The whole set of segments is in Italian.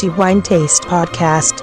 The Wine Taste Podcast.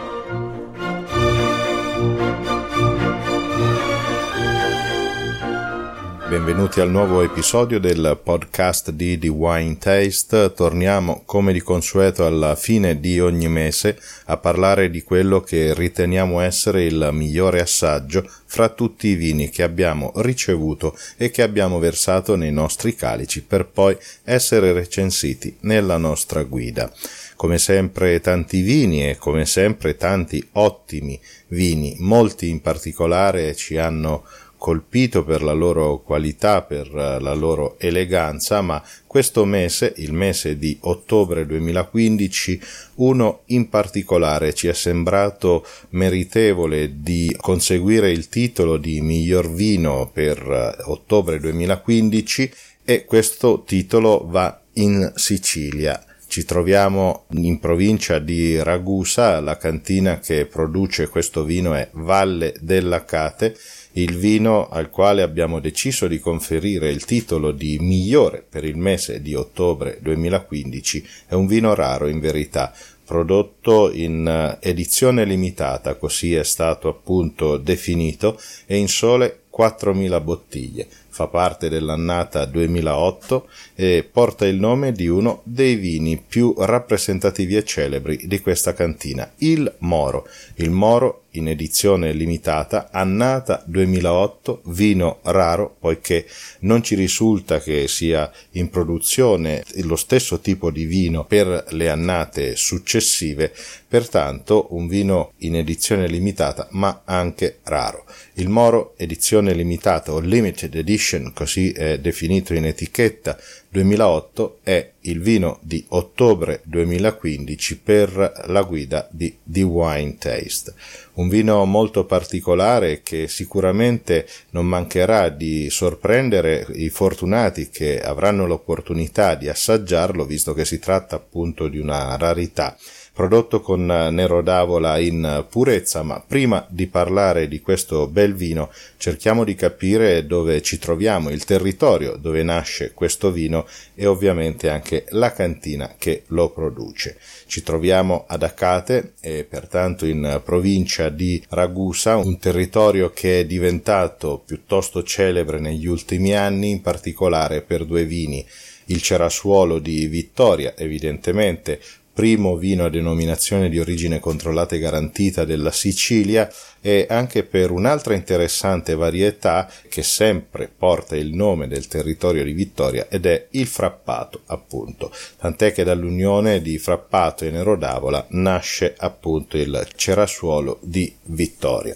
Benvenuti al nuovo episodio del podcast di The Wine Taste. Torniamo come di consueto alla fine di ogni mese a parlare di quello che riteniamo essere il migliore assaggio fra tutti i vini che abbiamo ricevuto e che abbiamo versato nei nostri calici per poi essere recensiti nella nostra guida. Come sempre tanti vini e come sempre tanti ottimi vini, molti in particolare ci hanno colpito per la loro qualità, per eh, la loro eleganza, ma questo mese, il mese di ottobre 2015, uno in particolare ci è sembrato meritevole di conseguire il titolo di miglior vino per eh, ottobre 2015 e questo titolo va in Sicilia. Ci troviamo in provincia di Ragusa, la cantina che produce questo vino è Valle dell'Acate il vino al quale abbiamo deciso di conferire il titolo di migliore per il mese di ottobre 2015 è un vino raro in verità, prodotto in eh, edizione limitata, così è stato appunto definito, e in sole 4.000 bottiglie. Fa parte dell'annata 2008 e porta il nome di uno dei vini più rappresentativi e celebri di questa cantina, il Moro. Il Moro in edizione limitata, annata 2008, vino raro poiché non ci risulta che sia in produzione lo stesso tipo di vino per le annate successive, pertanto un vino in edizione limitata ma anche raro. Il Moro edizione limitata o limited edition, così è definito in etichetta, 2008 è il vino di ottobre 2015 per la guida di The Wine Taste. Un vino molto particolare che sicuramente non mancherà di sorprendere i fortunati che avranno l'opportunità di assaggiarlo, visto che si tratta appunto di una rarità prodotto con Nero d'Avola in purezza, ma prima di parlare di questo bel vino cerchiamo di capire dove ci troviamo, il territorio dove nasce questo vino e ovviamente anche la cantina che lo produce. Ci troviamo ad Acate e pertanto in provincia di Ragusa, un territorio che è diventato piuttosto celebre negli ultimi anni, in particolare per due vini il cerasuolo di Vittoria, evidentemente primo vino a denominazione di origine controllata e garantita della Sicilia e anche per un'altra interessante varietà che sempre porta il nome del territorio di Vittoria ed è il frappato appunto. Tant'è che dall'unione di frappato e nero d'avola nasce appunto il cerasuolo di Vittoria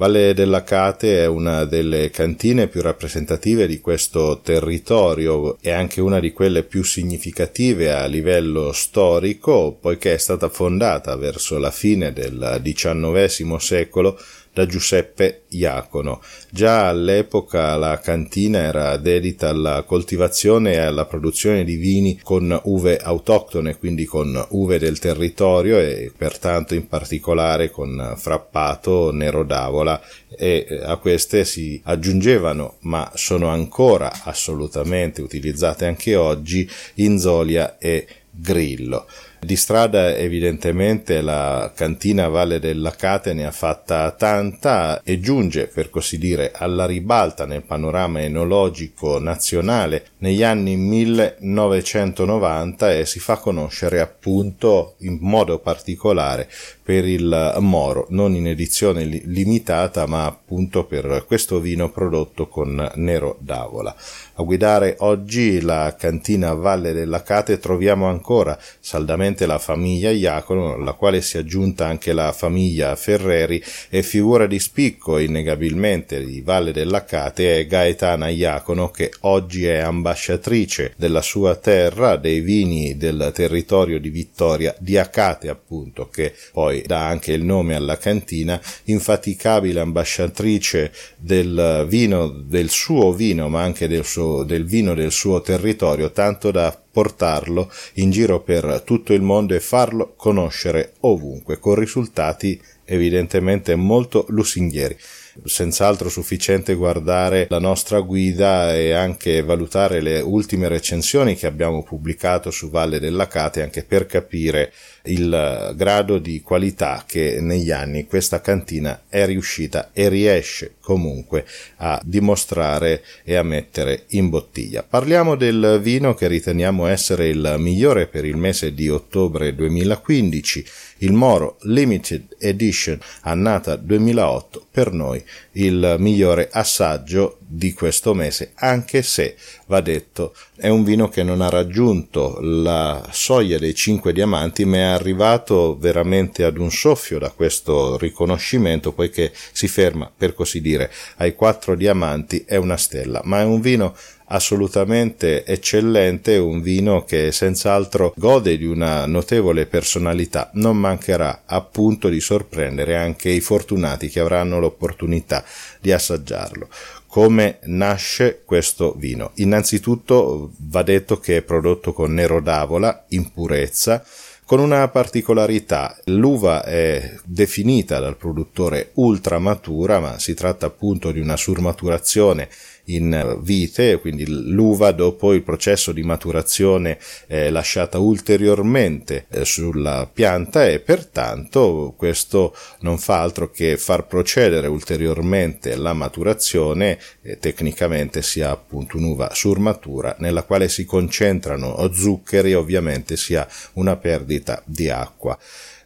Valle dell'Acate è una delle cantine più rappresentative di questo territorio e anche una di quelle più significative a livello storico, poiché è stata fondata verso la fine del XIX secolo da Giuseppe Iacono. Già all'epoca la cantina era dedita alla coltivazione e alla produzione di vini con uve autoctone, quindi con uve del territorio e pertanto in particolare con frappato, nero d'avola e eh, a queste si aggiungevano, ma sono ancora assolutamente utilizzate anche oggi, inzolia e grillo. Di strada evidentemente la cantina Valle dell'Acate ne ha fatta tanta e giunge, per così dire, alla ribalta nel panorama enologico nazionale negli anni 1990 e si fa conoscere appunto in modo particolare per il Moro, non in edizione limitata ma appunto per questo vino prodotto con Nero d'Avola. A guidare oggi la cantina Valle dell'Acate troviamo ancora saldamente la famiglia Iacono, alla quale si è aggiunta anche la famiglia Ferreri e figura di spicco innegabilmente di Valle dell'Acate è Gaetana Iacono che oggi è ambasciatrice della sua terra, dei vini del territorio di Vittoria, di Acate appunto, che poi dà anche il nome alla cantina, infaticabile ambasciatrice del vino, del suo vino ma anche del suo del vino del suo territorio tanto da portarlo in giro per tutto il mondo e farlo conoscere ovunque, con risultati evidentemente molto lusinghieri. Senz'altro sufficiente guardare la nostra guida e anche valutare le ultime recensioni che abbiamo pubblicato su Valle della Cate anche per capire il grado di qualità che negli anni questa cantina è riuscita e riesce comunque a dimostrare e a mettere in bottiglia. Parliamo del vino che riteniamo essere il migliore per il mese di ottobre 2015 il Moro Limited Edition annata 2008 per noi il migliore assaggio di questo mese, anche se va detto è un vino che non ha raggiunto la soglia dei 5 diamanti, ma è arrivato veramente ad un soffio da questo riconoscimento, poiché si ferma, per così dire, ai 4 diamanti è una stella, ma è un vino assolutamente eccellente, un vino che senz'altro gode di una notevole personalità, non mancherà appunto di sorprendere anche i fortunati che avranno l'opportunità di assaggiarlo. Come nasce questo vino? Innanzitutto va detto che è prodotto con nero d'avola in purezza, con una particolarità. L'uva è definita dal produttore ultramatura, ma si tratta appunto di una surmaturazione in vite, quindi l'uva dopo il processo di maturazione è lasciata ulteriormente eh, sulla pianta e pertanto questo non fa altro che far procedere ulteriormente la maturazione e tecnicamente si ha appunto un'uva surmatura nella quale si concentrano zuccheri e ovviamente si ha una perdita di acqua.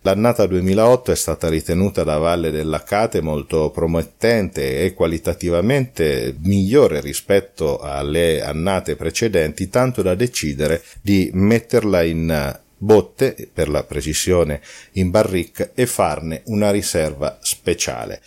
L'annata 2008 è stata ritenuta da Valle dell'Acate molto promettente e qualitativamente migliore rispetto alle annate precedenti, tanto da decidere di metterla in botte, per la precisione in barrique, e farne una riserva speciale.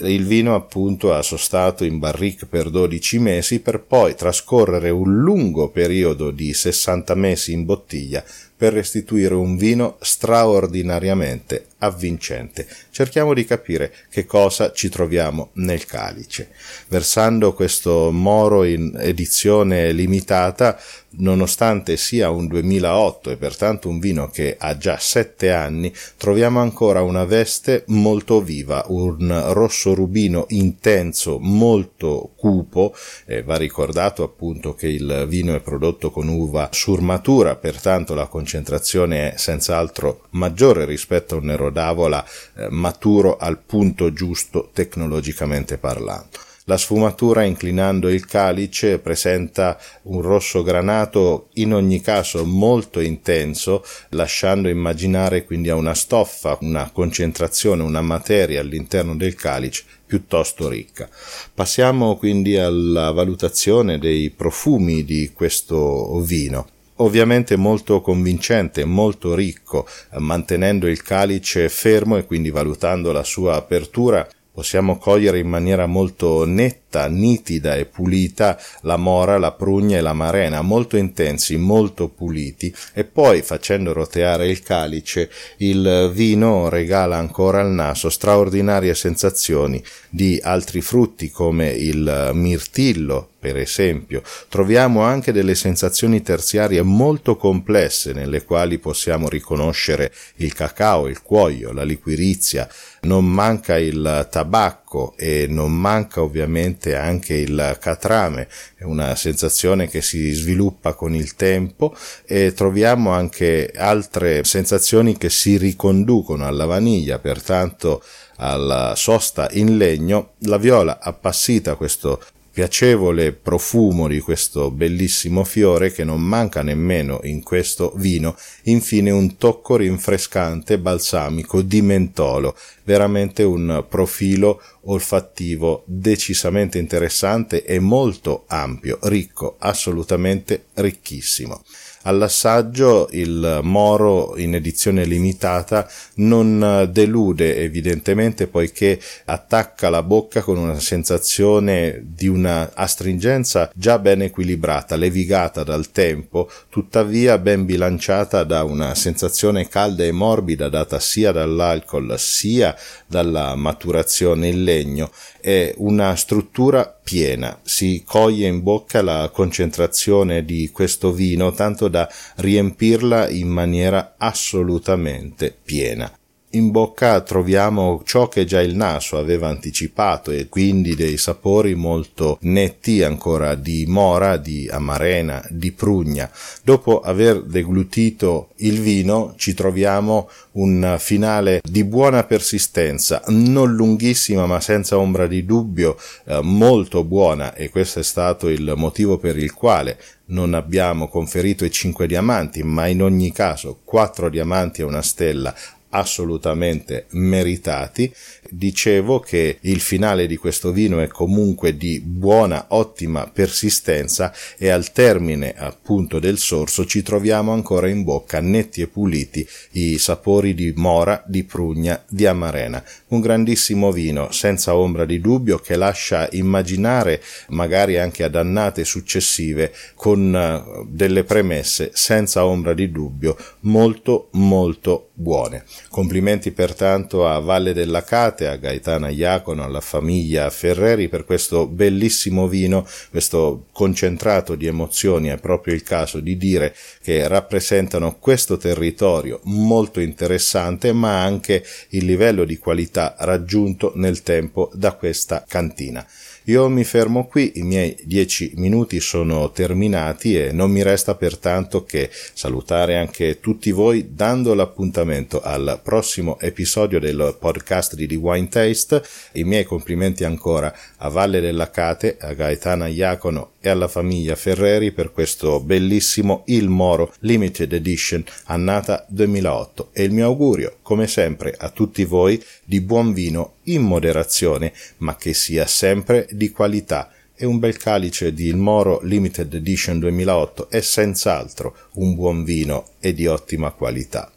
Il vino appunto ha sostato in barrique per 12 mesi per poi trascorrere un lungo periodo di 60 mesi in bottiglia per restituire un vino straordinariamente avvincente. Cerchiamo di capire che cosa ci troviamo nel calice. Versando questo Moro in edizione limitata, nonostante sia un 2008 e pertanto un vino che ha già sette anni, troviamo ancora una veste molto viva, un rosso rubino intenso, molto cupo. Eh, va ricordato appunto che il vino è prodotto con uva surmatura, pertanto la concentrazione è senz'altro maggiore rispetto a un nero d'avola eh, maturo al punto giusto tecnologicamente parlando. La sfumatura inclinando il calice presenta un rosso granato in ogni caso molto intenso, lasciando immaginare quindi a una stoffa, una concentrazione, una materia all'interno del calice piuttosto ricca. Passiamo quindi alla valutazione dei profumi di questo vino ovviamente molto convincente, molto ricco, mantenendo il calice fermo e quindi valutando la sua apertura possiamo cogliere in maniera molto netta, nitida e pulita la mora, la prugna e la marena, molto intensi, molto puliti, e poi facendo roteare il calice, il vino regala ancora al naso straordinarie sensazioni di altri frutti come il mirtillo, per esempio, troviamo anche delle sensazioni terziarie molto complesse nelle quali possiamo riconoscere il cacao, il cuoio, la liquirizia, non manca il tabacco e non manca ovviamente anche il catrame, è una sensazione che si sviluppa con il tempo e troviamo anche altre sensazioni che si riconducono alla vaniglia, pertanto alla sosta in legno, la viola appassita questo piacevole profumo di questo bellissimo fiore che non manca nemmeno in questo vino, infine un tocco rinfrescante balsamico di mentolo, veramente un profilo olfattivo decisamente interessante e molto ampio, ricco, assolutamente ricchissimo. All'assaggio il Moro in edizione limitata non delude evidentemente poiché attacca la bocca con una sensazione di una astringenza già ben equilibrata, levigata dal tempo, tuttavia ben bilanciata da una sensazione calda e morbida data sia dall'alcol sia dalla maturazione in legno. È una struttura piena, si coglie in bocca la concentrazione di questo vino tanto da riempirla in maniera assolutamente piena. In bocca troviamo ciò che già il naso aveva anticipato e quindi dei sapori molto netti ancora di mora, di amarena, di prugna. Dopo aver deglutito il vino ci troviamo un finale di buona persistenza, non lunghissima ma senza ombra di dubbio eh, molto buona e questo è stato il motivo per il quale non abbiamo conferito i cinque diamanti, ma in ogni caso quattro diamanti e una stella assolutamente meritati. Dicevo che il finale di questo vino è comunque di buona, ottima persistenza e al termine appunto del sorso ci troviamo ancora in bocca netti e puliti i sapori di mora, di prugna, di amarena. Un grandissimo vino senza ombra di dubbio che lascia immaginare magari anche ad annate successive con eh, delle premesse senza ombra di dubbio molto molto buone. Complimenti pertanto a Valle della Cate, a Gaetana Iacono, alla famiglia Ferreri per questo bellissimo vino, questo concentrato di emozioni, è proprio il caso di dire che rappresentano questo territorio molto interessante, ma anche il livello di qualità raggiunto nel tempo da questa cantina. Io mi fermo qui, i miei dieci minuti sono terminati e non mi resta pertanto che salutare anche tutti voi dando l'appuntamento al prossimo episodio del podcast di The Wine Taste. I miei complimenti ancora a Valle della Cate, a Gaetana Iacono e alla famiglia Ferreri per questo bellissimo Il Moro Limited Edition annata 2008 e il mio augurio, come sempre, a tutti voi di buon vino in moderazione, ma che sia sempre di qualità e un bel calice di Il Moro Limited Edition 2008 è senz'altro un buon vino e di ottima qualità.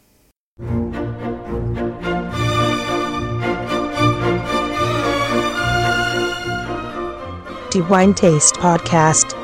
The Wine Taste Podcast.